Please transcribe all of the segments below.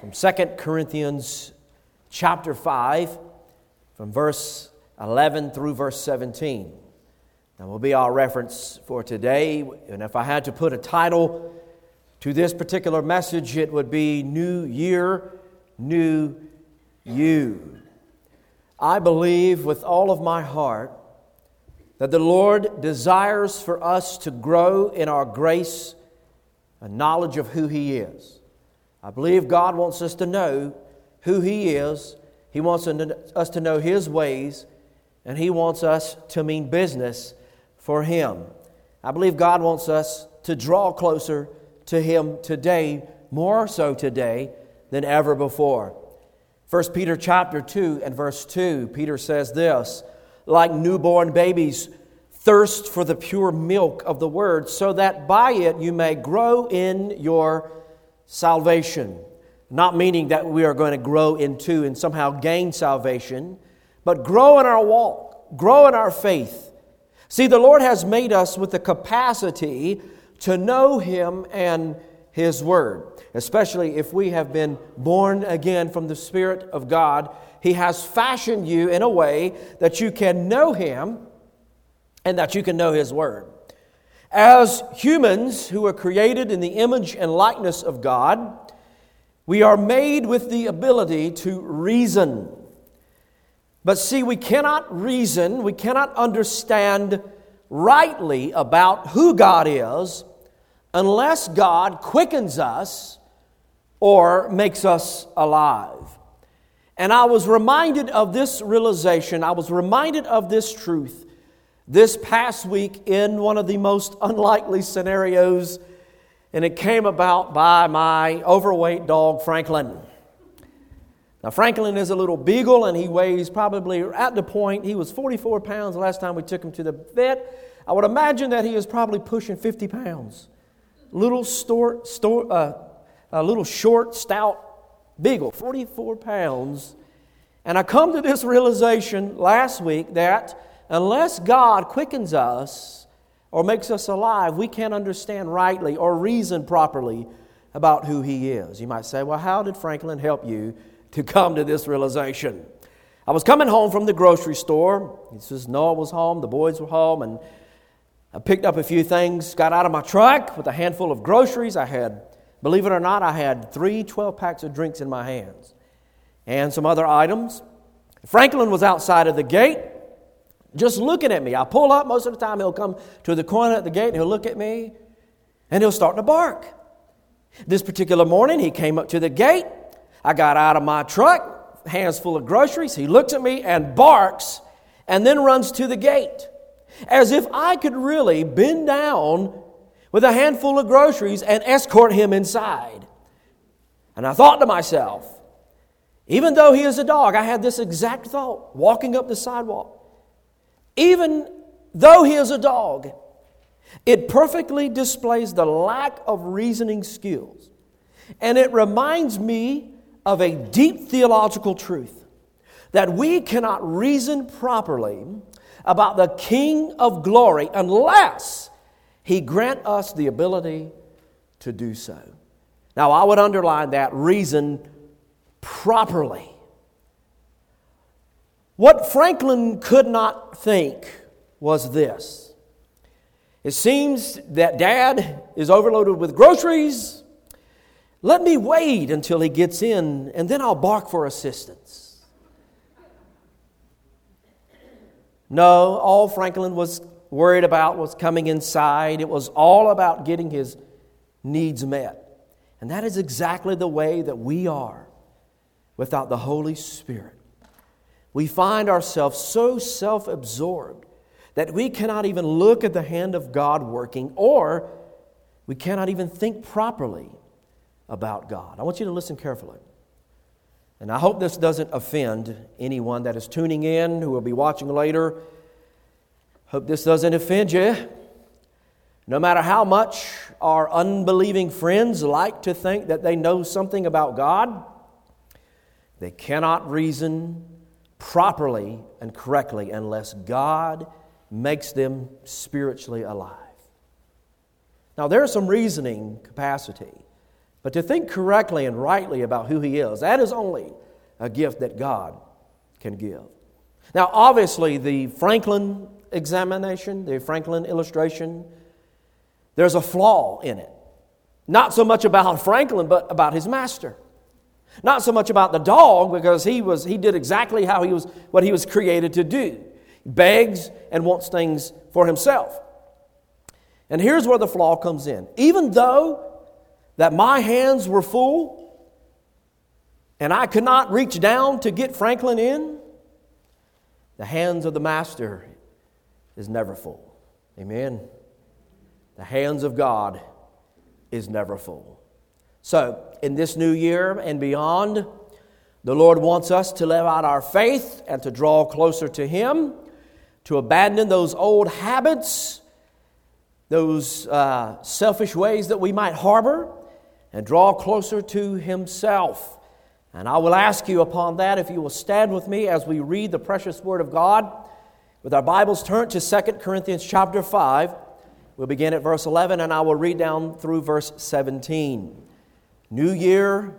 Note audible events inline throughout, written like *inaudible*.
from 2 Corinthians chapter 5, from verse 11 through verse 17. That will be our reference for today. And if I had to put a title to this particular message, it would be New Year, New You. I believe with all of my heart that the Lord desires for us to grow in our grace and knowledge of who He is. I believe God wants us to know who He is, He wants us to know His ways, and He wants us to mean business for Him. I believe God wants us to draw closer to Him today, more so today than ever before. 1 Peter chapter 2 and verse 2, Peter says this like newborn babies, thirst for the pure milk of the word, so that by it you may grow in your salvation. Not meaning that we are going to grow into and somehow gain salvation, but grow in our walk, grow in our faith. See, the Lord has made us with the capacity to know Him and His Word, especially if we have been born again from the Spirit of God he has fashioned you in a way that you can know Him and that you can know His Word. As humans who are created in the image and likeness of God, we are made with the ability to reason. But see, we cannot reason, we cannot understand rightly about who God is unless God quickens us or makes us alive. And I was reminded of this realization, I was reminded of this truth this past week in one of the most unlikely scenarios, and it came about by my overweight dog, Franklin. Now, Franklin is a little beagle, and he weighs probably at the point, he was 44 pounds the last time we took him to the vet. I would imagine that he is probably pushing 50 pounds. Little, store, store, uh, a little short, stout beagle, 44 pounds. And I come to this realization last week that unless God quickens us or makes us alive, we can't understand rightly or reason properly about who He is. You might say, well, how did Franklin help you to come to this realization? I was coming home from the grocery store. He says, Noah was home, the boys were home, and I picked up a few things, got out of my truck with a handful of groceries. I had Believe it or not, I had three 12 packs of drinks in my hands and some other items. Franklin was outside of the gate just looking at me. I pull up, most of the time he'll come to the corner at the gate and he'll look at me and he'll start to bark. This particular morning, he came up to the gate. I got out of my truck, hands full of groceries. He looks at me and barks and then runs to the gate as if I could really bend down with a handful of groceries and escort him inside. And I thought to myself, even though he is a dog, I had this exact thought walking up the sidewalk. Even though he is a dog, it perfectly displays the lack of reasoning skills. And it reminds me of a deep theological truth that we cannot reason properly about the King of glory unless he grant us the ability to do so. Now, I would underline that reason properly. What Franklin could not think was this it seems that dad is overloaded with groceries. Let me wait until he gets in, and then I'll bark for assistance. No, all Franklin was worried about was coming inside. It was all about getting his needs met. And that is exactly the way that we are without the Holy Spirit. We find ourselves so self absorbed that we cannot even look at the hand of God working, or we cannot even think properly about God. I want you to listen carefully. And I hope this doesn't offend anyone that is tuning in who will be watching later Hope this doesn't offend you. No matter how much our unbelieving friends like to think that they know something about God, they cannot reason properly and correctly unless God makes them spiritually alive. Now, there's some reasoning capacity but to think correctly and rightly about who He is. That is only a gift that God can give. Now, obviously, the Franklin examination, the Franklin illustration, there's a flaw in it. Not so much about Franklin, but about his master. Not so much about the dog, because he, was, he did exactly how he was, what he was created to do. Begs and wants things for himself. And here's where the flaw comes in. Even though that my hands were full and I could not reach down to get Franklin in, the hands of the master is never full. Amen. The hands of God is never full. So, in this new year and beyond, the Lord wants us to live out our faith and to draw closer to Him, to abandon those old habits, those uh, selfish ways that we might harbor, and draw closer to Himself. And I will ask you upon that if you will stand with me as we read the precious Word of God. With our Bibles turned to 2 Corinthians chapter 5, we'll begin at verse 11 and I will read down through verse 17. New year,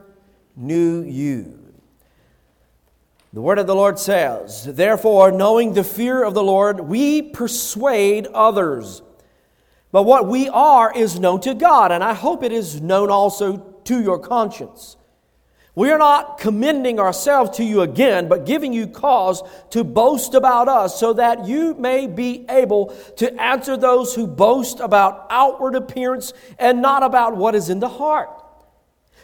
new you. The word of the Lord says, Therefore, knowing the fear of the Lord, we persuade others. But what we are is known to God, and I hope it is known also to your conscience. We are not commending ourselves to you again, but giving you cause to boast about us, so that you may be able to answer those who boast about outward appearance and not about what is in the heart.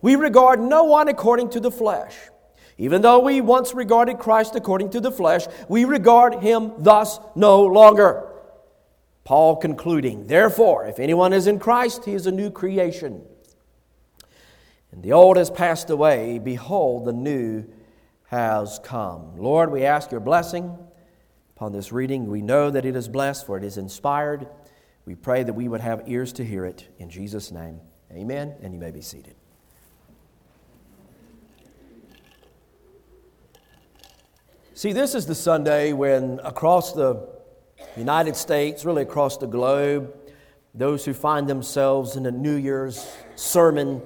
we regard no one according to the flesh. Even though we once regarded Christ according to the flesh, we regard him thus no longer. Paul concluding, Therefore, if anyone is in Christ, he is a new creation. And the old has passed away. Behold, the new has come. Lord, we ask your blessing upon this reading. We know that it is blessed, for it is inspired. We pray that we would have ears to hear it. In Jesus' name, amen. And you may be seated. See, this is the Sunday when across the United States, really across the globe, those who find themselves in a New Year's sermon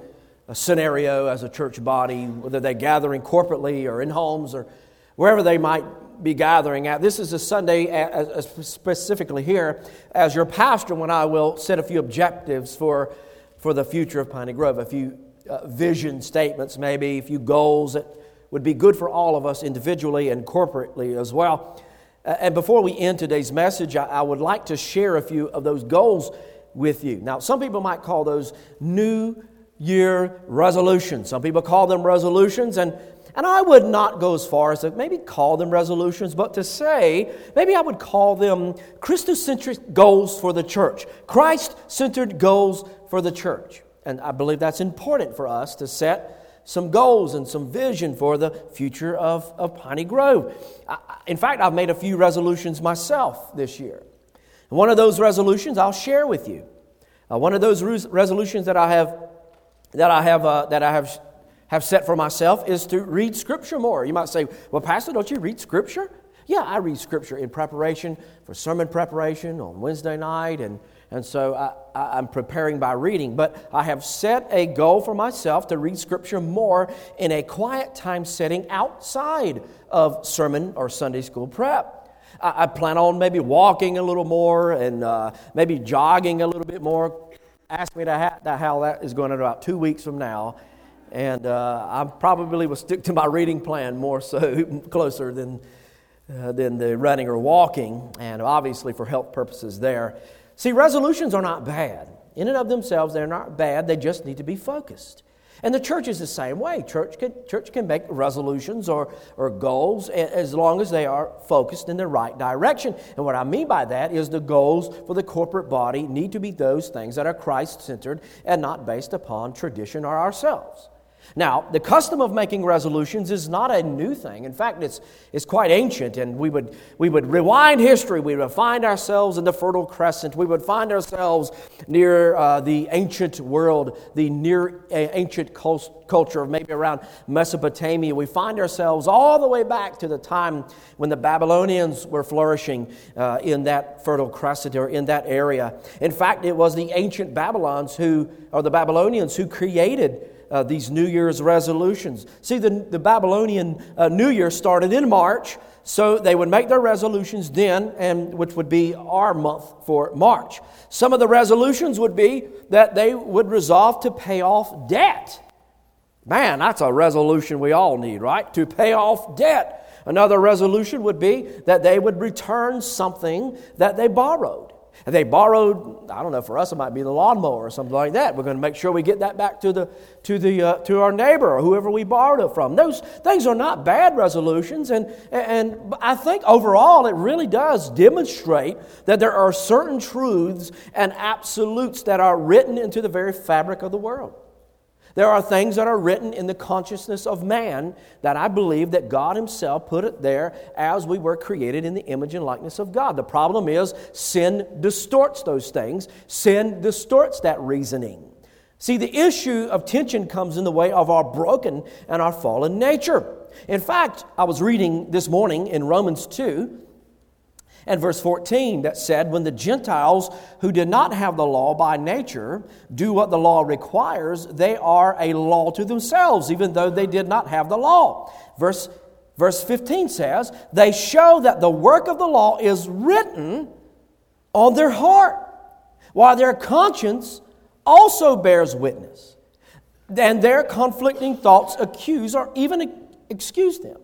a scenario as a church body, whether they're gathering corporately or in homes or wherever they might be gathering at. This is a Sunday, specifically here, as your pastor, when I will set a few objectives for, for the future of Piney Grove, a few uh, vision statements, maybe, a few goals that would be good for all of us individually and corporately as well. Uh, and before we end today's message, I, I would like to share a few of those goals with you. Now, some people might call those New Year resolutions. Some people call them resolutions, and, and I would not go as far as to maybe call them resolutions, but to say, maybe I would call them Christocentric goals for the church, Christ centered goals for the church. And I believe that's important for us to set some goals and some vision for the future of, of Piney Grove. I, in fact, I've made a few resolutions myself this year. One of those resolutions I'll share with you. Uh, one of those resolutions that I have that I have uh, that I have have set for myself is to read Scripture more. You might say, "Well, Pastor, don't you read Scripture?" Yeah, I read Scripture in preparation for sermon preparation on Wednesday night and and so I, am preparing by reading, but I have set a goal for myself to read Scripture more in a quiet time setting outside of sermon or Sunday school prep. I, I plan on maybe walking a little more and uh, maybe jogging a little bit more. Ask me to ha- how that is going in about two weeks from now. And uh, I probably will stick to my reading plan more so, *laughs* closer than, uh, than the running or walking, and obviously for health purposes there. See, resolutions are not bad. In and of themselves, they're not bad. They just need to be focused. And the church is the same way. Church can, church can make resolutions or, or goals as long as they are focused in the right direction. And what I mean by that is the goals for the corporate body need to be those things that are Christ centered and not based upon tradition or ourselves. Now, the custom of making resolutions is not a new thing. In fact, it's, it's quite ancient, and we would, we would rewind history. We would find ourselves in the Fertile Crescent. We would find ourselves near uh, the ancient world, the near uh, ancient culture of maybe around Mesopotamia. We find ourselves all the way back to the time when the Babylonians were flourishing uh, in that Fertile Crescent or in that area. In fact, it was the ancient Babylons who, or the Babylonians, who created uh, these New Year's resolutions. See, the, the Babylonian uh, New Year started in March, so they would make their resolutions then, and which would be our month for March. Some of the resolutions would be that they would resolve to pay off debt. Man, that's a resolution we all need, right? To pay off debt. Another resolution would be that they would return something that they borrowed. They borrowed, I don't know, for us it might be the lawnmower or something like that. We're going to make sure we get that back to, the, to, the, uh, to our neighbor or whoever we borrowed it from. Those things are not bad resolutions. And, and I think overall it really does demonstrate that there are certain truths and absolutes that are written into the very fabric of the world. There are things that are written in the consciousness of man that I believe that God Himself put it there as we were created in the image and likeness of God. The problem is sin distorts those things, sin distorts that reasoning. See, the issue of tension comes in the way of our broken and our fallen nature. In fact, I was reading this morning in Romans 2 and verse 14 that said, When the Gentiles who did not have the law by nature do what the law requires, they are a law to themselves, even though they did not have the law. Verse, verse 15 says, They show that the work of the law is written on their heart, while their conscience also bears witness. And their conflicting thoughts accuse or even excuse them.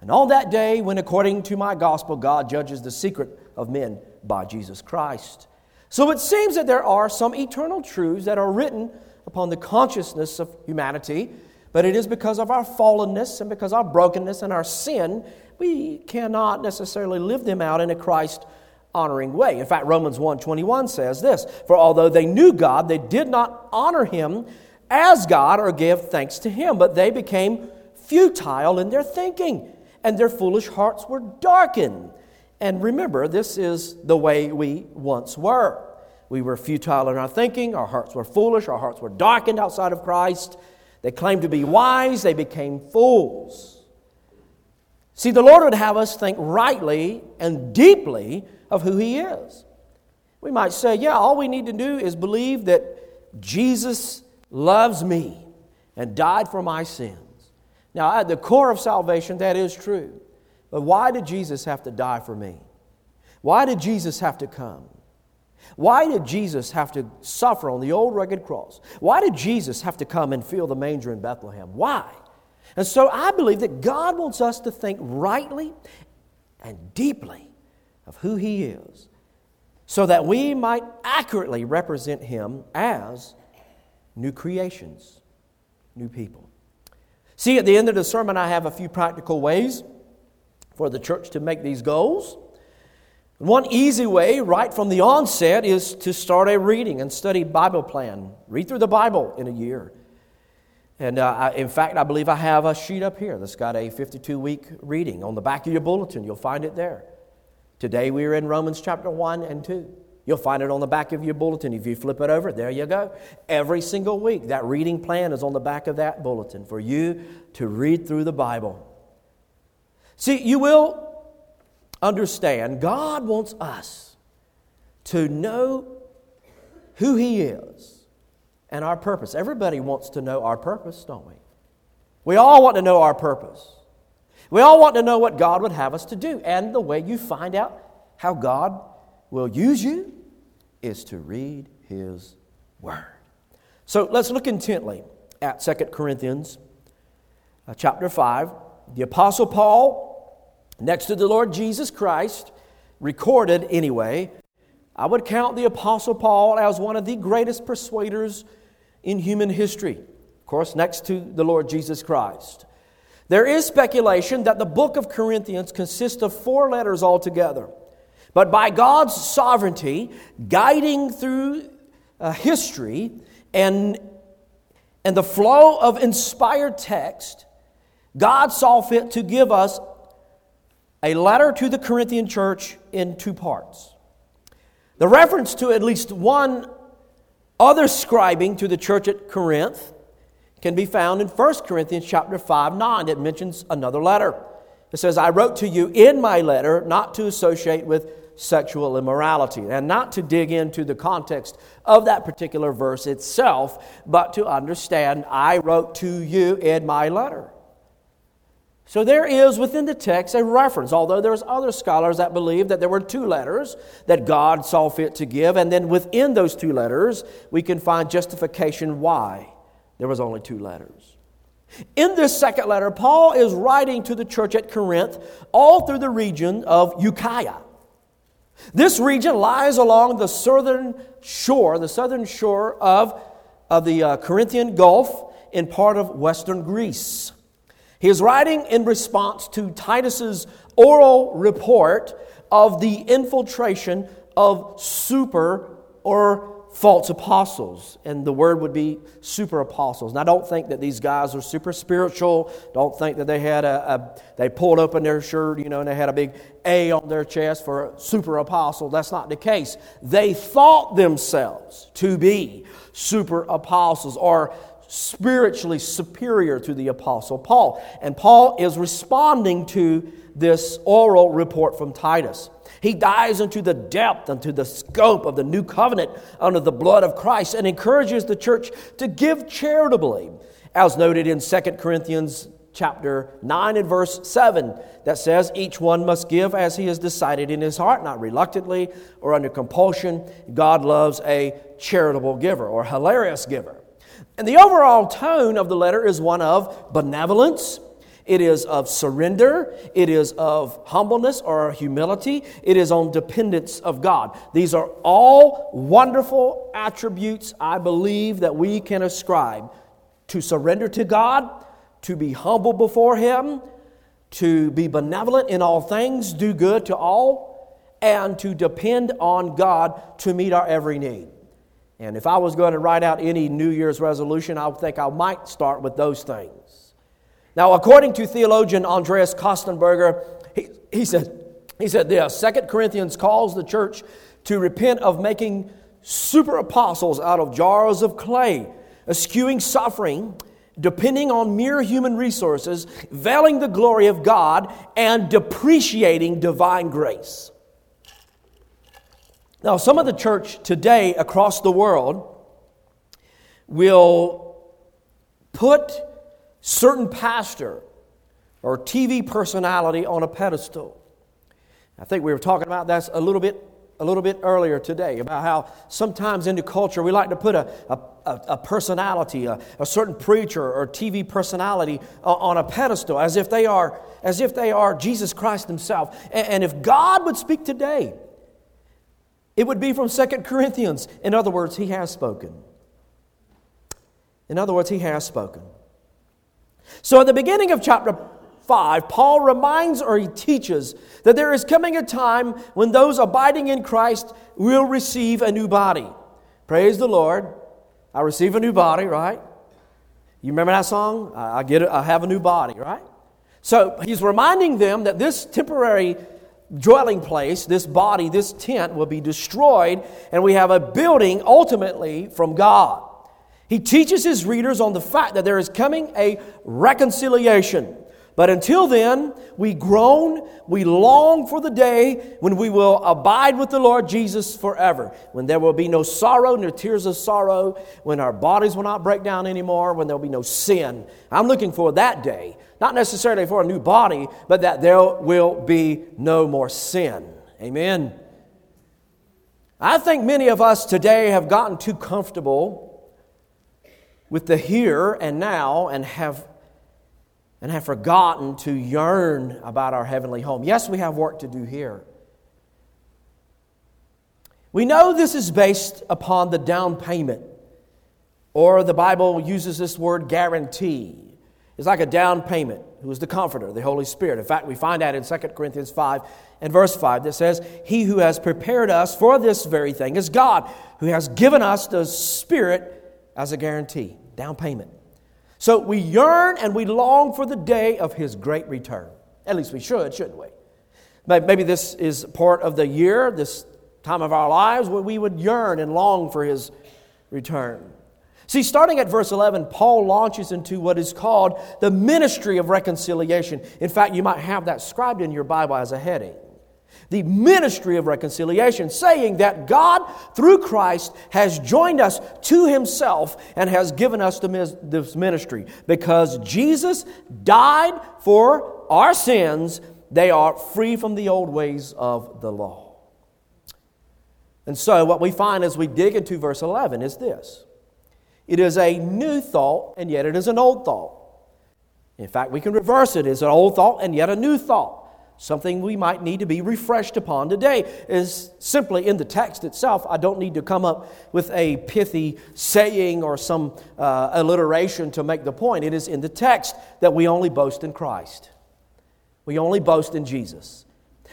And on that day, when according to my gospel, God judges the secret of men by Jesus Christ. So it seems that there are some eternal truths that are written upon the consciousness of humanity, but it is because of our fallenness and because of our brokenness and our sin, we cannot necessarily live them out in a Christ honoring way. In fact, Romans 1:21 says this, for although they knew God, they did not honor him as God or give thanks to him, but they became futile in their thinking and their foolish hearts were darkened. And remember, this is the way we once were. We were futile in our thinking, our hearts were foolish, our hearts were darkened outside of Christ. They claimed to be wise, they became fools. See, the Lord would have us think rightly and deeply of who He is. We might say, yeah, all we need to do is believe that Jesus loves me and died for my sins. Now, at the core of salvation, that is true. But why did Jesus have to die for me? Why did Jesus have to come? Why did Jesus have to suffer on the old rugged cross? Why did Jesus have to come and fill the manger in Bethlehem? Why? And so I believe that God wants us to think rightly and deeply of who He is so that we might accurately represent Him as new creations, new people. See, at the end of the sermon, I have a few practical ways for the church to make these goals. One easy way, right from the onset, is to start a reading and study Bible plan. Read through the Bible in a year. And uh, I, in fact, I believe I have a sheet up here that's got a 52 week reading. On the back of your bulletin, you'll find it there. Today we are in Romans chapter 1 and 2. You'll find it on the back of your bulletin. If you flip it over, there you go. Every single week, that reading plan is on the back of that bulletin for you to read through the Bible. See, you will understand God wants us to know who He is and our purpose. Everybody wants to know our purpose, don't we? We all want to know our purpose. We all want to know what God would have us to do. And the way you find out how God will use you is to read His Word. So let's look intently at 2 Corinthians uh, chapter 5. The Apostle Paul, next to the Lord Jesus Christ, recorded anyway. I would count the Apostle Paul as one of the greatest persuaders in human history. Of course, next to the Lord Jesus Christ. There is speculation that the book of Corinthians consists of four letters altogether. But by God's sovereignty, guiding through uh, history and, and the flow of inspired text, God saw fit to give us a letter to the Corinthian church in two parts. The reference to at least one other scribing to the church at Corinth can be found in 1 Corinthians chapter 5 9. It mentions another letter. It says, I wrote to you in my letter not to associate with sexual immorality and not to dig into the context of that particular verse itself, but to understand, I wrote to you in my letter. So there is within the text a reference, although there's other scholars that believe that there were two letters that God saw fit to give, and then within those two letters we can find justification why there was only two letters. In this second letter, Paul is writing to the church at Corinth all through the region of Achaia. This region lies along the southern shore, the southern shore of, of the uh, Corinthian Gulf in part of western Greece. He is writing in response to Titus's oral report of the infiltration of super or false apostles. And the word would be super apostles. Now, don't think that these guys are super spiritual. Don't think that they had a, a, they pulled open their shirt, you know, and they had a big A on their chest for a super apostle. That's not the case. They thought themselves to be super apostles or spiritually superior to the Apostle Paul. And Paul is responding to this oral report from Titus. He dives into the depth, into the scope of the new covenant under the blood of Christ and encourages the church to give charitably, as noted in 2 Corinthians chapter 9 and verse 7 that says each one must give as he has decided in his heart not reluctantly or under compulsion. God loves a charitable giver or hilarious giver. And the overall tone of the letter is one of benevolence, it is of surrender, it is of humbleness or humility, it is on dependence of God. These are all wonderful attributes I believe that we can ascribe to surrender to God, to be humble before Him, to be benevolent in all things, do good to all, and to depend on God to meet our every need. And if I was going to write out any New Year's resolution, I would think I might start with those things. Now, according to theologian Andreas Kostenberger, he, he, said, he said this Second Corinthians calls the church to repent of making super apostles out of jars of clay, eschewing suffering, depending on mere human resources, veiling the glory of God, and depreciating divine grace. Now, some of the church today across the world will put certain pastor or TV personality on a pedestal. I think we were talking about that a little bit a little bit earlier today about how sometimes in the culture we like to put a, a, a personality, a, a, certain preacher or TV personality uh, on a pedestal as if they are, as if they are Jesus Christ Himself. And, and if God would speak today, it would be from Second Corinthians. In other words, he has spoken. In other words, he has spoken. So at the beginning of chapter 5, Paul reminds or he teaches that there is coming a time when those abiding in Christ will receive a new body. Praise the Lord. I receive a new body, right? You remember that song? I get it, I have a new body, right? So he's reminding them that this temporary dwelling place, this body, this tent will be destroyed, and we have a building ultimately from God. He teaches his readers on the fact that there is coming a reconciliation. But until then, we groan, we long for the day when we will abide with the Lord Jesus forever, when there will be no sorrow, no tears of sorrow, when our bodies will not break down anymore, when there will be no sin. I'm looking for that day not necessarily for a new body, but that there will be no more sin. Amen. I think many of us today have gotten too comfortable with the here and now and have and have forgotten to yearn about our heavenly home. Yes, we have work to do here. We know this is based upon the down payment Or the Bible uses this word guarantee. It's like a down payment. Who is the Comforter, the Holy Spirit? In fact, we find that in 2 Corinthians 5 and verse 5 that says, He who has prepared us for this very thing is God, who has given us the Spirit as a guarantee, down payment. So we yearn and we long for the day of His great return. At least we should, shouldn't we? Maybe this is part of the year, this time of our lives, where we would yearn and long for His return. See, starting at verse 11, Paul launches into what is called the ministry of reconciliation. In fact, you might have that scribed in your Bible as a heading. The ministry of reconciliation, saying that God, through Christ, has joined us to himself and has given us this ministry. Because Jesus died for our sins, they are free from the old ways of the law. And so, what we find as we dig into verse 11 is this it is a new thought, and yet it is an old thought. In fact, we can reverse it. It's an old thought and yet a new thought. Something we might need to be refreshed upon today is simply in the text itself. I don't need to come up with a pithy saying or some uh, alliteration to make the point. It is in the text that we only boast in Christ, we only boast in Jesus.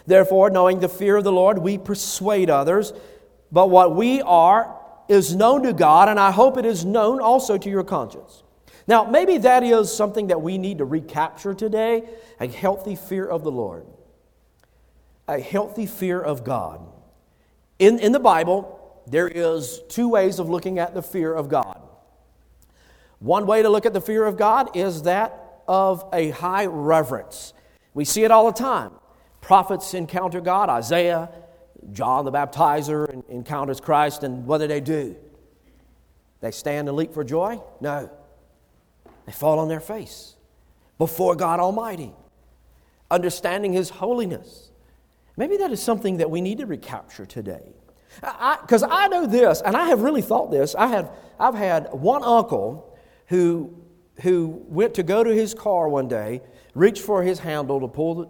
Therefore, knowing the fear of the Lord, we persuade others. But what we are is known to God, and I hope it is known also to your conscience. Now, maybe that is something that we need to recapture today a healthy fear of the Lord, a healthy fear of God. In, in the Bible, there is two ways of looking at the fear of God. One way to look at the fear of God is that of a high reverence. We see it all the time. Prophets encounter God, Isaiah, John the Baptizer encounters Christ, and what do they do? They stand and leap for joy? No. They fall on their face before God Almighty, understanding His holiness. Maybe that is something that we need to recapture today. Because I, I, know this, and I have really thought this. I have, I've had one uncle who, who went to go to his car one day, reached for his handle to pull, the,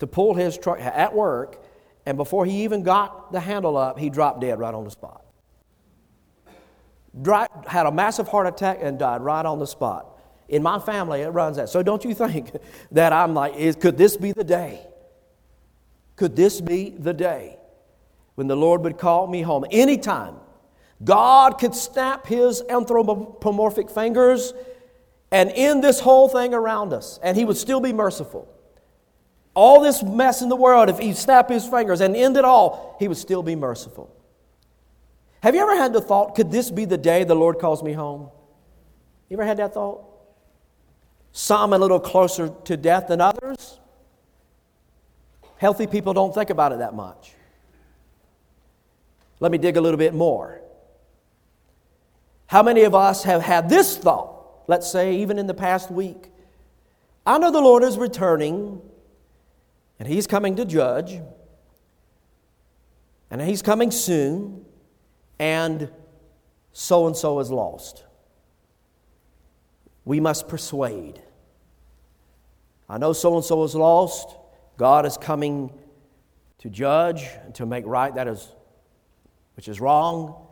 to pull his truck at work, and before he even got the handle up, he dropped dead right on the spot. Had a massive heart attack and died right on the spot. In my family, it runs that. So don't you think *laughs* that I'm like, is, could this be the day? Could this be the day when the Lord would call me home? Anytime. God could snap his anthropomorphic fingers and end this whole thing around us, and he would still be merciful all this mess in the world, if he snapped his fingers and end it all, he would still be merciful. Have you ever had the thought, could this be the day the Lord calls me home? You ever had that thought? Some a little closer to death than others. Healthy people don't think about it that much. Let me dig a little bit more. How many of us have had this thought, let's say even in the past week? I know the Lord is returning and he's coming to judge. And he's coming soon. And so and so is lost. We must persuade. I know so and so is lost. God is coming to judge and to make right that is which is wrong.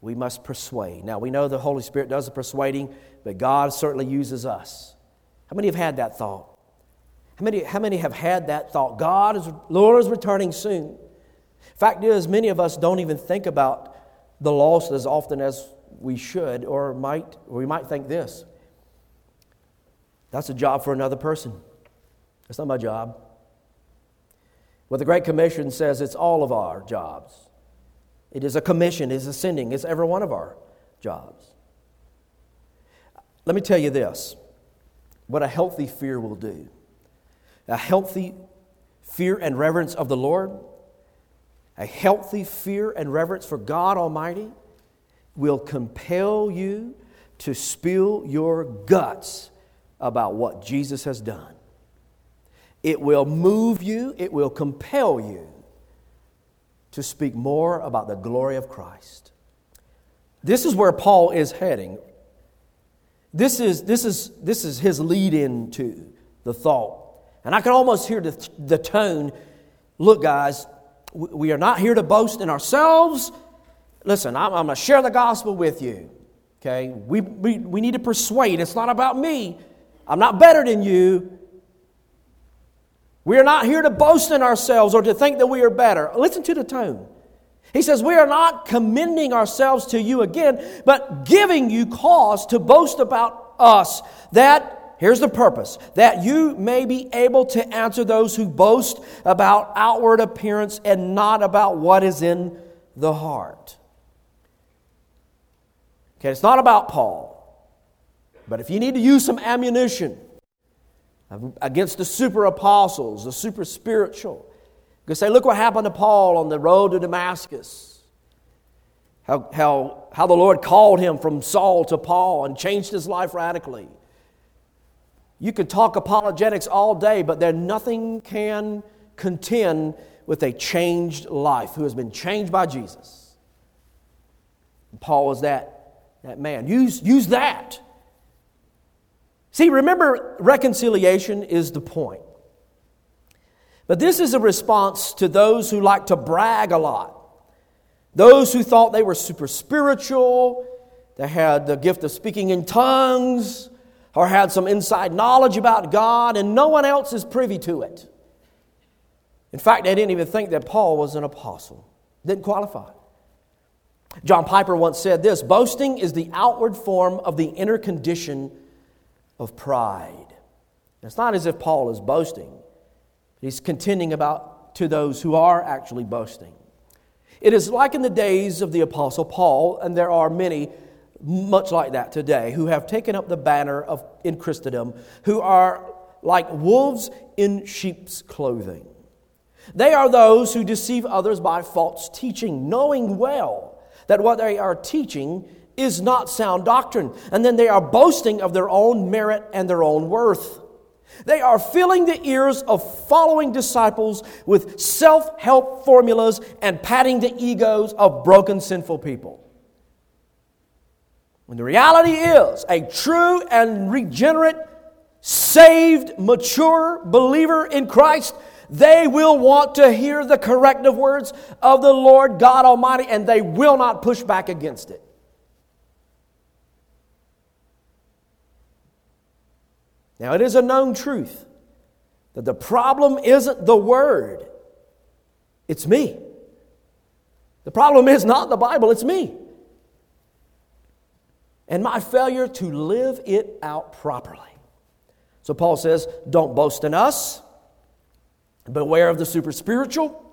We must persuade. Now we know the Holy Spirit does the persuading, but God certainly uses us. How many have had that thought? How many, how many have had that thought? God is, Lord is returning soon. Fact is, many of us don't even think about the loss as often as we should, or might, or we might think this. That's a job for another person. That's not my job. Well, the Great Commission says it's all of our jobs. It is a commission, it's a sending, it's every one of our jobs. Let me tell you this what a healthy fear will do a healthy fear and reverence of the Lord, a healthy fear and reverence for God Almighty will compel you to spill your guts about what Jesus has done. It will move you, it will compel you to speak more about the glory of Christ. This is where Paul is heading. This is, this is, this is his lead into the thought and I can almost hear the, the tone look, guys, we are not here to boast in ourselves. Listen, I'm, I'm going to share the gospel with you. Okay? We, we, we need to persuade. It's not about me. I'm not better than you. We are not here to boast in ourselves or to think that we are better. Listen to the tone. He says, We are not commending ourselves to you again, but giving you cause to boast about us. That, here's the purpose, that you may be able to answer those who boast about outward appearance and not about what is in the heart. Okay, it's not about Paul. But if you need to use some ammunition against the super apostles, the super spiritual, can say, look what happened to Paul on the road to Damascus. How, how, how the Lord called him from Saul to Paul and changed his life radically. You could talk apologetics all day, but there nothing can contend with a changed life who has been changed by Jesus. And Paul was that that man. Use, use that. See, remember, reconciliation is the point. But this is a response to those who like to brag a lot. Those who thought they were super spiritual, they had the gift of speaking in tongues, or had some inside knowledge about God, and no one else is privy to it. In fact, they didn't even think that Paul was an apostle, didn't qualify. John Piper once said this boasting is the outward form of the inner condition of pride. It's not as if Paul is boasting, he's contending about to those who are actually boasting. It is like in the days of the Apostle Paul, and there are many much like that today, who have taken up the banner of, in Christendom, who are like wolves in sheep's clothing. They are those who deceive others by false teaching, knowing well that what they are teaching is not sound doctrine. And then they are boasting of their own merit and their own worth. They are filling the ears of following disciples with self help formulas and patting the egos of broken, sinful people. When the reality is, a true and regenerate, saved, mature believer in Christ they will want to hear the corrective words of the Lord God Almighty and they will not push back against it. Now, it is a known truth that the problem isn't the Word, it's me. The problem is not the Bible, it's me. And my failure to live it out properly. So Paul says, Don't boast in us Beware of the super spiritual,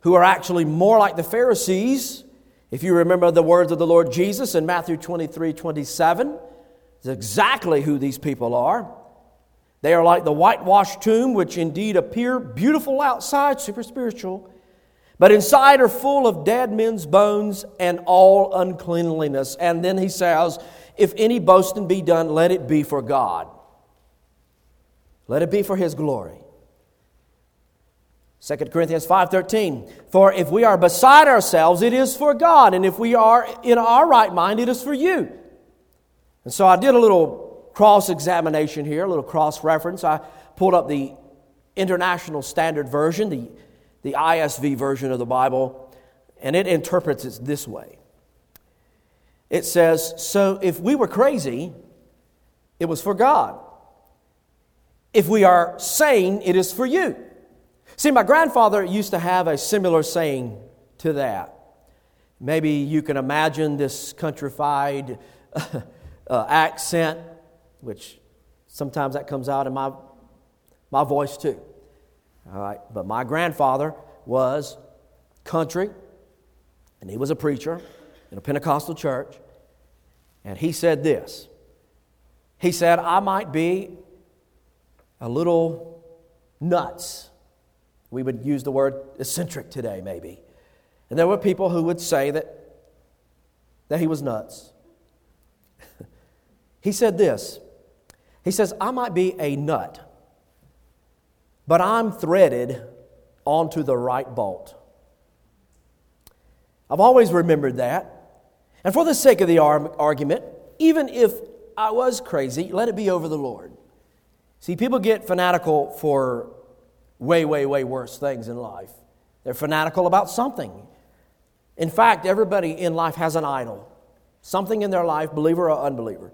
who are actually more like the Pharisees. If you remember the words of the Lord Jesus in Matthew 23 27, it's exactly who these people are. They are like the whitewashed tomb, which indeed appear beautiful outside, super spiritual, but inside are full of dead men's bones and all uncleanliness. And then he says, If any boasting be done, let it be for God. Let it be for his glory. 2 Corinthians 5:13 For if we are beside ourselves it is for God and if we are in our right mind it is for you. And so I did a little cross examination here, a little cross reference. I pulled up the International Standard Version, the, the ISV version of the Bible, and it interprets it this way. It says, So if we were crazy, it was for God. If we are sane, it is for you. See, my grandfather used to have a similar saying to that. Maybe you can imagine this countrified *laughs* uh, accent, which sometimes that comes out in my, my voice too. All right, but my grandfather was country, and he was a preacher in a Pentecostal church, and he said this. He said, I might be a little nuts we would use the word eccentric today, maybe. And there were people who would say that, that he was nuts. He said this He says, I might be a nut, but I'm threaded onto the right bolt. I've always remembered that. And for the sake of the argument, even if I was crazy, let it be over the Lord. See, people get fanatical for way, way, way worse things in life. They're fanatical about something. In fact, everybody in life has an idol. something in their life, believer or unbeliever.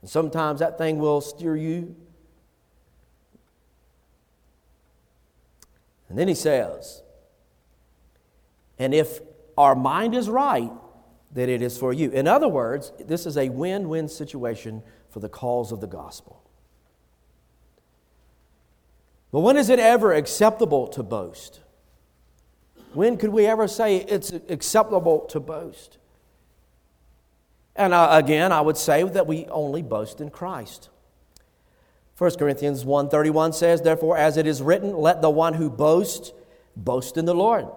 And sometimes that thing will steer you. And then he says, and if our mind is right, that it is for you. In other words, this is a win win situation for the cause of the gospel. But when is it ever acceptable to boast? When could we ever say it's acceptable to boast? And uh, again, I would say that we only boast in Christ. 1 Corinthians 1:31 says, "Therefore as it is written, let the one who boasts boast in the Lord."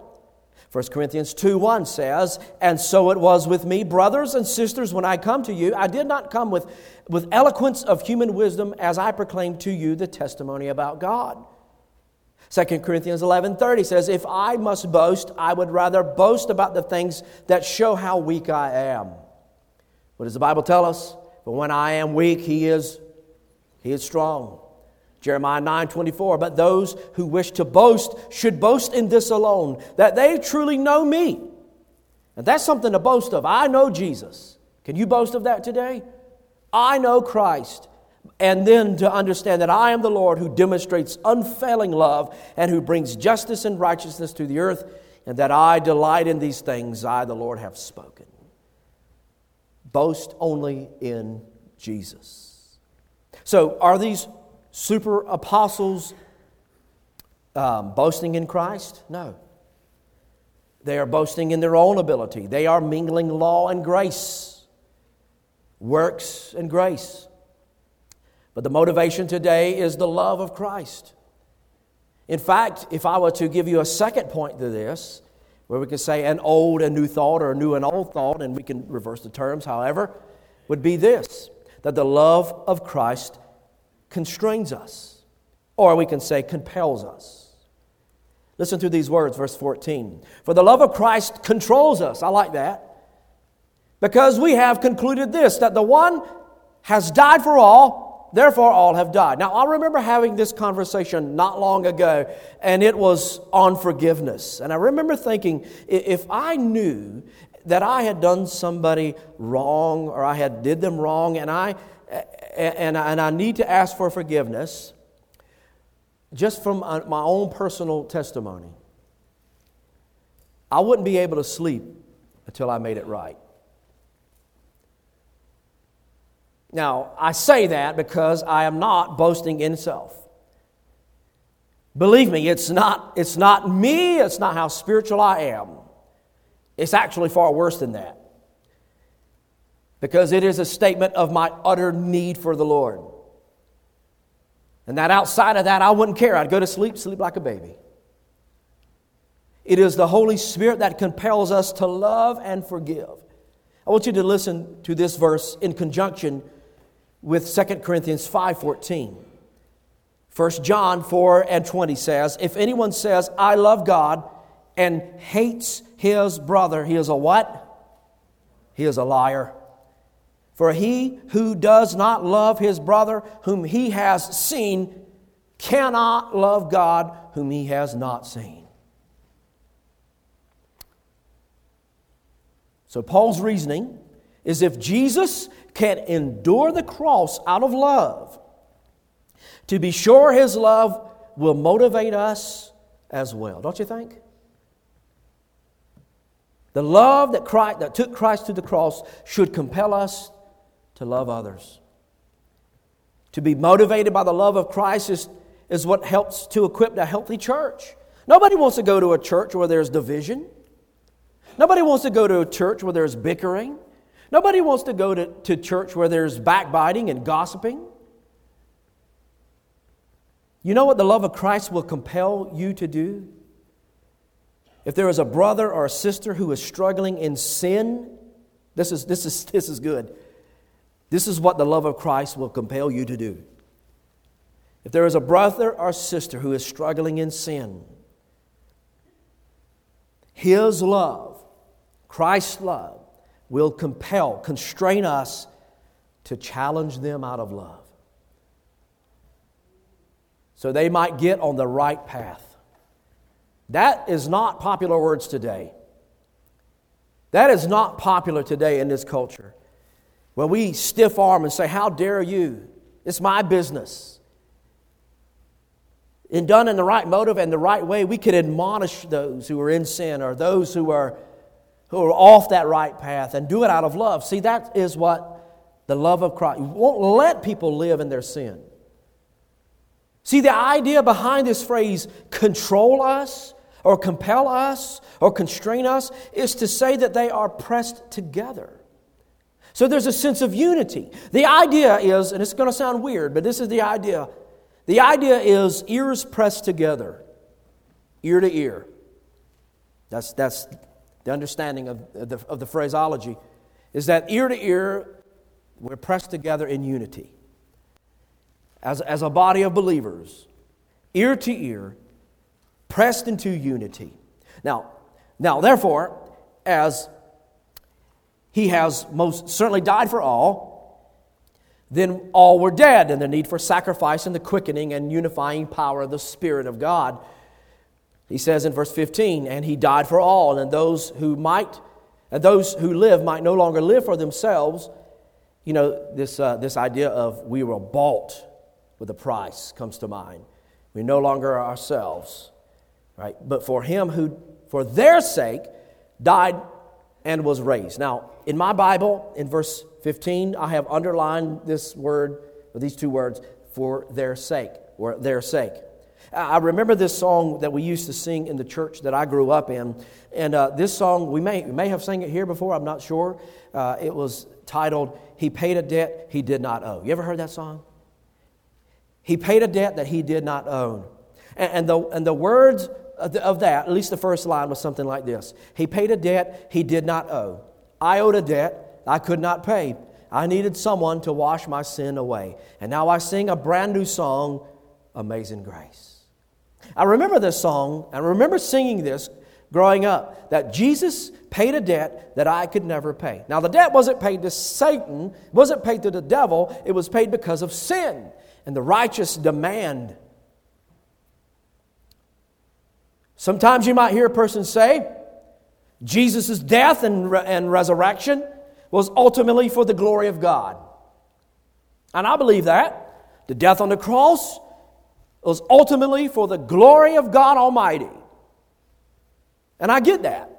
1 Corinthians 2 1 says, And so it was with me, brothers and sisters, when I come to you. I did not come with, with eloquence of human wisdom as I proclaimed to you the testimony about God. 2 Corinthians 11:30 says, If I must boast, I would rather boast about the things that show how weak I am. What does the Bible tell us? But when I am weak, he is, he is strong. Jeremiah 9 24. But those who wish to boast should boast in this alone, that they truly know me. And that's something to boast of. I know Jesus. Can you boast of that today? I know Christ. And then to understand that I am the Lord who demonstrates unfailing love and who brings justice and righteousness to the earth, and that I delight in these things, I, the Lord, have spoken. Boast only in Jesus. So, are these super apostles um, boasting in Christ? No. They are boasting in their own ability. They are mingling law and grace, works and grace. But the motivation today is the love of Christ. In fact, if I were to give you a second point to this, where we can say an old and new thought or a new and old thought, and we can reverse the terms, however, would be this that the love of Christ constrains us, or we can say compels us. Listen to these words, verse 14. For the love of Christ controls us. I like that. Because we have concluded this that the one has died for all, therefore all have died. Now, I remember having this conversation not long ago, and it was on forgiveness. And I remember thinking, if I knew that I had done somebody wrong or I had did them wrong and I and, and I need to ask for forgiveness just from uh, my own personal testimony. I wouldn't be able to sleep until I made it right. Now, I say that because I am not boasting in self. Believe me, it's not, it's not me, it's not how spiritual I am. It's actually far worse than that because it is a statement of my utter need for the Lord. And that outside of that, I wouldn't care. I'd go to sleep, sleep like a baby. It is the Holy Spirit that compels us to love and forgive. I want you to listen to this verse in conjunction with 2 Corinthians 5:14. 1 John 4 and 20 says, If anyone says, I love God, and hates his brother, he is a what? He is a liar. For he who does not love his brother whom he has seen cannot love God whom he has not seen. So, Paul's reasoning is if Jesus can endure the cross out of love, to be sure his love will motivate us as well. Don't you think? The love that, Christ, that took Christ to the cross should compel us to love others. To be motivated by the love of Christ is, is what helps to equip a healthy church. Nobody wants to go to a church where there's division. Nobody wants to go to a church where there's bickering. Nobody wants to go to, to church where there's backbiting and gossiping. You know what the love of Christ will compel you to do? If there is a brother or a sister who is struggling in sin, this is, this is, *laughs* this is good. This is what the love of Christ will compel you to do. If there is a brother or sister who is struggling in sin, his love, Christ's love, will compel, constrain us to challenge them out of love. So they might get on the right path. That is not popular words today. That is not popular today in this culture. When we stiff arm and say, How dare you? It's my business. And done in the right motive and the right way, we could admonish those who are in sin or those who are, who are off that right path and do it out of love. See, that is what the love of Christ. You won't let people live in their sin. See, the idea behind this phrase, control us, or compel us, or constrain us, is to say that they are pressed together. So there's a sense of unity. The idea is, and it's going to sound weird, but this is the idea. The idea is ears pressed together, ear to ear. That's, that's the understanding of the, of the phraseology, is that ear to ear, we're pressed together in unity. As, as a body of believers, ear to ear, pressed into unity. Now, now, therefore, as he has most certainly died for all, then all were dead, and the need for sacrifice and the quickening and unifying power of the Spirit of God. He says in verse 15, and he died for all, and those who might, and those who live might no longer live for themselves. You know, this, uh, this idea of we were bought with a price comes to mind. We no longer are ourselves, right? But for him who, for their sake, died and was raised. Now, in my Bible, in verse 15, I have underlined this word, or these two words, for their sake, or their sake. I remember this song that we used to sing in the church that I grew up in. And uh, this song, we may, we may have sang it here before, I'm not sure. Uh, it was titled, He Paid a Debt He Did Not Owe. You ever heard that song? He paid a debt that he did not own. And, and the, and the words of that, at least the first line was something like this He paid a debt he did not owe. I owed a debt I could not pay. I needed someone to wash my sin away. And now I sing a brand new song, Amazing Grace. I remember this song, I remember singing this growing up, that Jesus paid a debt that I could never pay. Now, the debt wasn't paid to Satan, wasn't paid to the devil, it was paid because of sin and the righteous demand Sometimes you might hear a person say, Jesus' death and, re- and resurrection was ultimately for the glory of God. And I believe that. The death on the cross was ultimately for the glory of God Almighty. And I get that.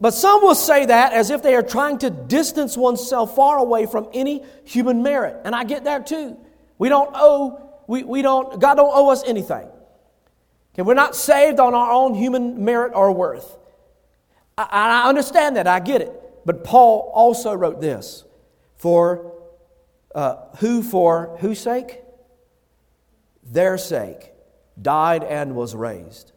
But some will say that as if they are trying to distance oneself far away from any human merit. And I get that too. We don't owe, we, we don't, God don't owe us anything. Okay, we're not saved on our own human merit or worth. I, I understand that, I get it. But Paul also wrote this for uh, who, for whose sake? Their sake, died and was raised.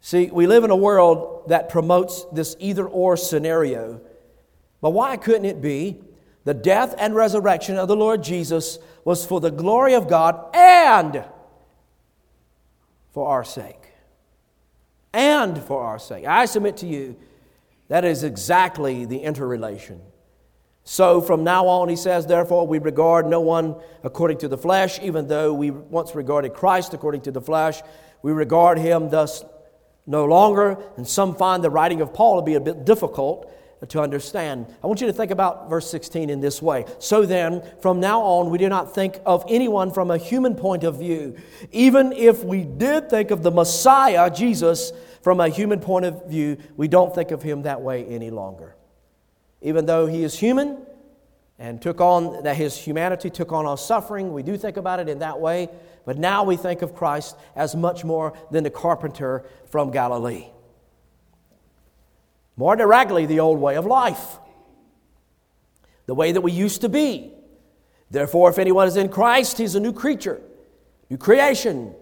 See, we live in a world that promotes this either or scenario. But why couldn't it be the death and resurrection of the Lord Jesus was for the glory of God and for our sake. And for our sake. I submit to you, that is exactly the interrelation. So from now on, he says, therefore, we regard no one according to the flesh, even though we once regarded Christ according to the flesh. We regard him thus no longer. And some find the writing of Paul to be a bit difficult to understand. I want you to think about verse 16 in this way. So then, from now on, we do not think of anyone from a human point of view. Even if we did think of the Messiah, Jesus, from a human point of view, we don't think of him that way any longer. Even though he is human and took on that his humanity took on our suffering, we do think about it in that way. But now we think of Christ as much more than the carpenter from Galilee. More directly, the old way of life, the way that we used to be. Therefore, if anyone is in Christ, he's a new creature, new creation.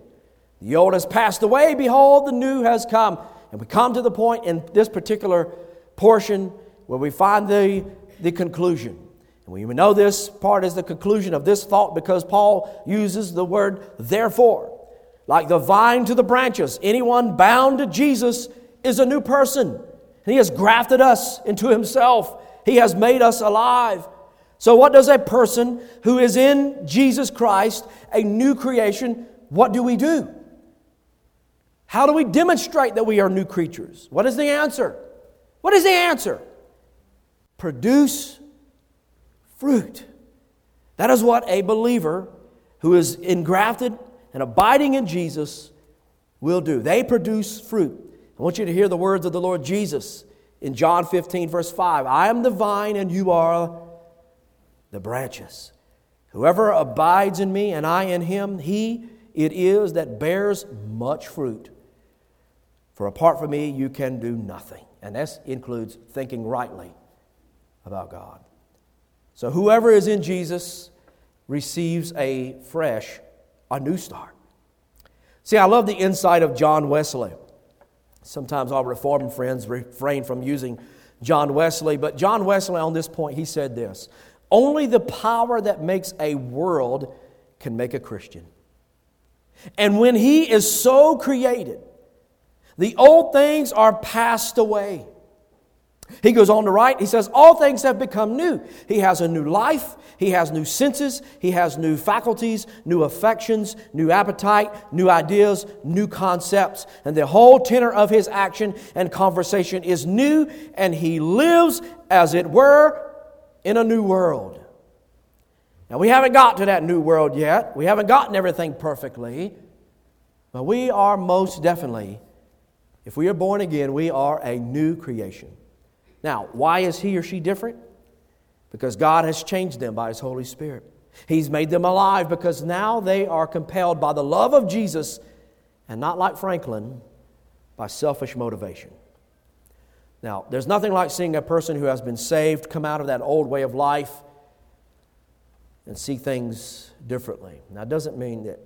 The old has passed away, behold, the new has come. And we come to the point in this particular portion where we find the, the conclusion. And we know this part is the conclusion of this thought because Paul uses the word therefore. Like the vine to the branches, anyone bound to Jesus is a new person. He has grafted us into Himself, He has made us alive. So, what does a person who is in Jesus Christ, a new creation, what do we do? How do we demonstrate that we are new creatures? What is the answer? What is the answer? Produce fruit. That is what a believer who is engrafted and abiding in Jesus will do. They produce fruit. I want you to hear the words of the Lord Jesus in John 15, verse 5. I am the vine, and you are the branches. Whoever abides in me and I in him, he it is that bears much fruit. For apart from me, you can do nothing. And that includes thinking rightly about God. So whoever is in Jesus receives a fresh, a new start. See, I love the insight of John Wesley. Sometimes our Reformed friends refrain from using John Wesley, but John Wesley on this point, he said this Only the power that makes a world can make a Christian. And when he is so created, the old things are passed away. He goes on to write, he says, All things have become new. He has a new life, he has new senses, he has new faculties, new affections, new appetite, new ideas, new concepts. And the whole tenor of his action and conversation is new, and he lives, as it were, in a new world. Now, we haven't got to that new world yet. We haven't gotten everything perfectly. But we are most definitely, if we are born again, we are a new creation. Now, why is he or she different? Because God has changed them by His Holy Spirit. He's made them alive because now they are compelled by the love of Jesus and not like Franklin, by selfish motivation. Now, there's nothing like seeing a person who has been saved come out of that old way of life and see things differently. Now, it doesn't mean that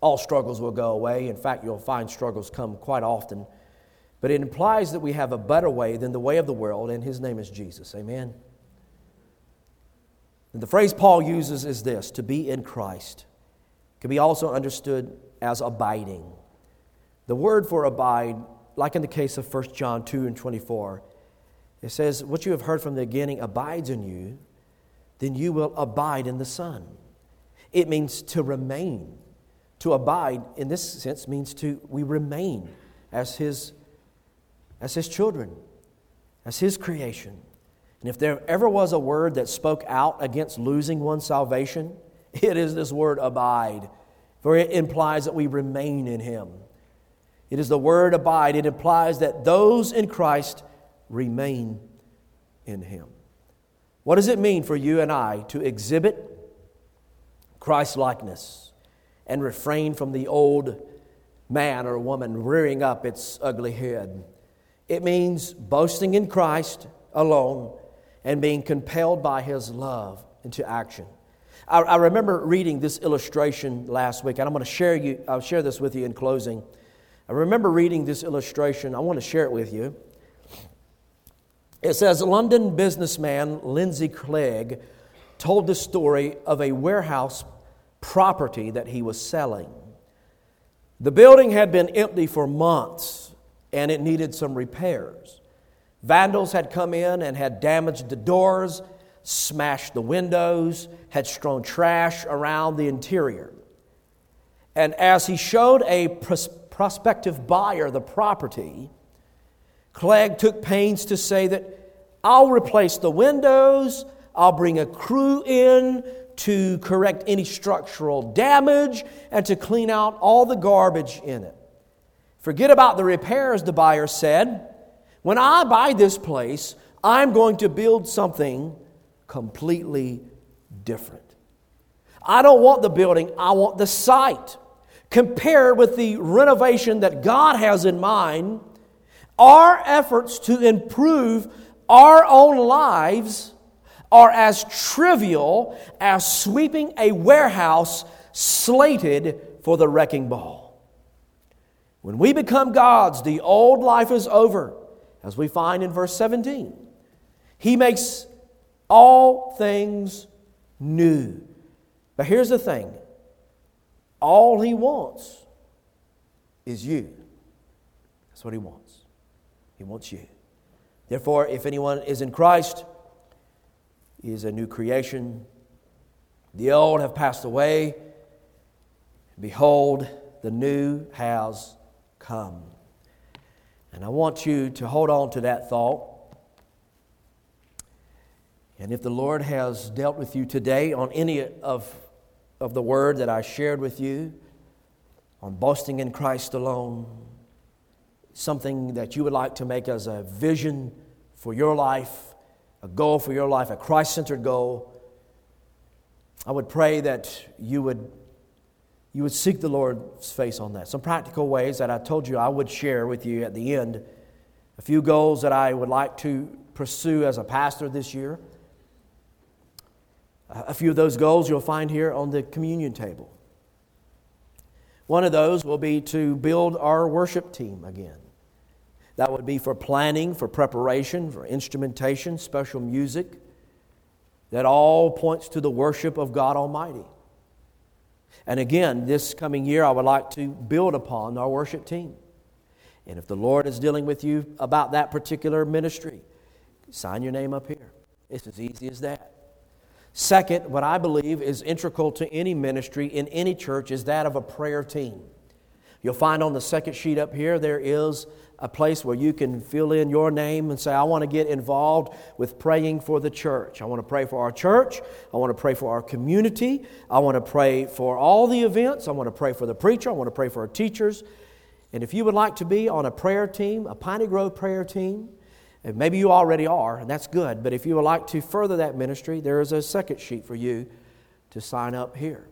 all struggles will go away. In fact, you'll find struggles come quite often. But it implies that we have a better way than the way of the world, and his name is Jesus. Amen. And the phrase Paul uses is this to be in Christ. Can be also understood as abiding. The word for abide, like in the case of 1 John 2 and 24, it says, What you have heard from the beginning abides in you, then you will abide in the Son. It means to remain. To abide, in this sense, means to we remain as His as His children, as His creation. And if there ever was a word that spoke out against losing one's salvation, *laughs* it is this word abide, for it implies that we remain in Him. It is the word abide, it implies that those in Christ remain in Him. What does it mean for you and I to exhibit Christ likeness and refrain from the old man or woman rearing up its ugly head? It means boasting in Christ alone and being compelled by his love into action. I, I remember reading this illustration last week, and I'm going to share you, I'll share this with you in closing. I remember reading this illustration. I want to share it with you. It says London businessman Lindsay Clegg told the story of a warehouse property that he was selling. The building had been empty for months and it needed some repairs. Vandals had come in and had damaged the doors, smashed the windows, had strewn trash around the interior. And as he showed a pros- prospective buyer the property, Clegg took pains to say that I'll replace the windows, I'll bring a crew in to correct any structural damage, and to clean out all the garbage in it. Forget about the repairs, the buyer said. When I buy this place, I'm going to build something completely different. I don't want the building, I want the site. Compared with the renovation that God has in mind, our efforts to improve our own lives are as trivial as sweeping a warehouse slated for the wrecking ball. When we become God's, the old life is over, as we find in verse 17. He makes all things new. But here's the thing all He wants is you. That's what He wants. He wants you. Therefore, if anyone is in Christ, he is a new creation. The old have passed away. Behold, the new has come. And I want you to hold on to that thought. And if the Lord has dealt with you today on any of, of the word that I shared with you, on boasting in Christ alone, something that you would like to make as a vision for your life, a goal for your life, a Christ centered goal, I would pray that you would, you would seek the Lord's face on that. Some practical ways that I told you I would share with you at the end. A few goals that I would like to pursue as a pastor this year. A few of those goals you'll find here on the communion table. One of those will be to build our worship team again. That would be for planning, for preparation, for instrumentation, special music. That all points to the worship of God Almighty. And again, this coming year, I would like to build upon our worship team. And if the Lord is dealing with you about that particular ministry, sign your name up here. It's as easy as that. Second, what I believe is integral to any ministry in any church is that of a prayer team. You'll find on the second sheet up here, there is a place where you can fill in your name and say, I want to get involved with praying for the church. I want to pray for our church. I want to pray for our community. I want to pray for all the events. I want to pray for the preacher. I want to pray for our teachers. And if you would like to be on a prayer team, a Piney Grove prayer team, and maybe you already are, and that's good, but if you would like to further that ministry, there is a second sheet for you to sign up here.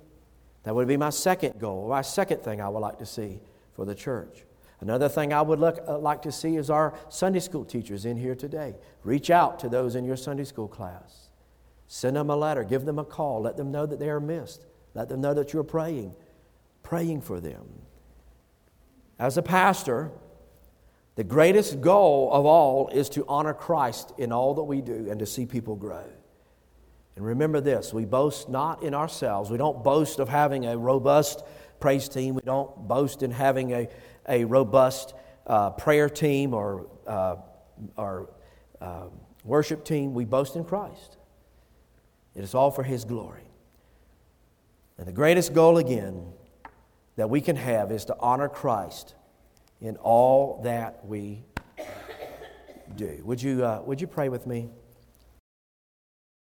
That would be my second goal, my second thing I would like to see for the church. Another thing I would look, uh, like to see is our Sunday school teachers in here today. Reach out to those in your Sunday school class. Send them a letter, give them a call, let them know that they are missed, let them know that you're praying, praying for them. As a pastor, the greatest goal of all is to honor Christ in all that we do and to see people grow. And remember this we boast not in ourselves. We don't boast of having a robust praise team. We don't boast in having a, a robust uh, prayer team or, uh, or uh, worship team. We boast in Christ. It is all for His glory. And the greatest goal, again, that we can have is to honor Christ in all that we do. Would you, uh, would you pray with me?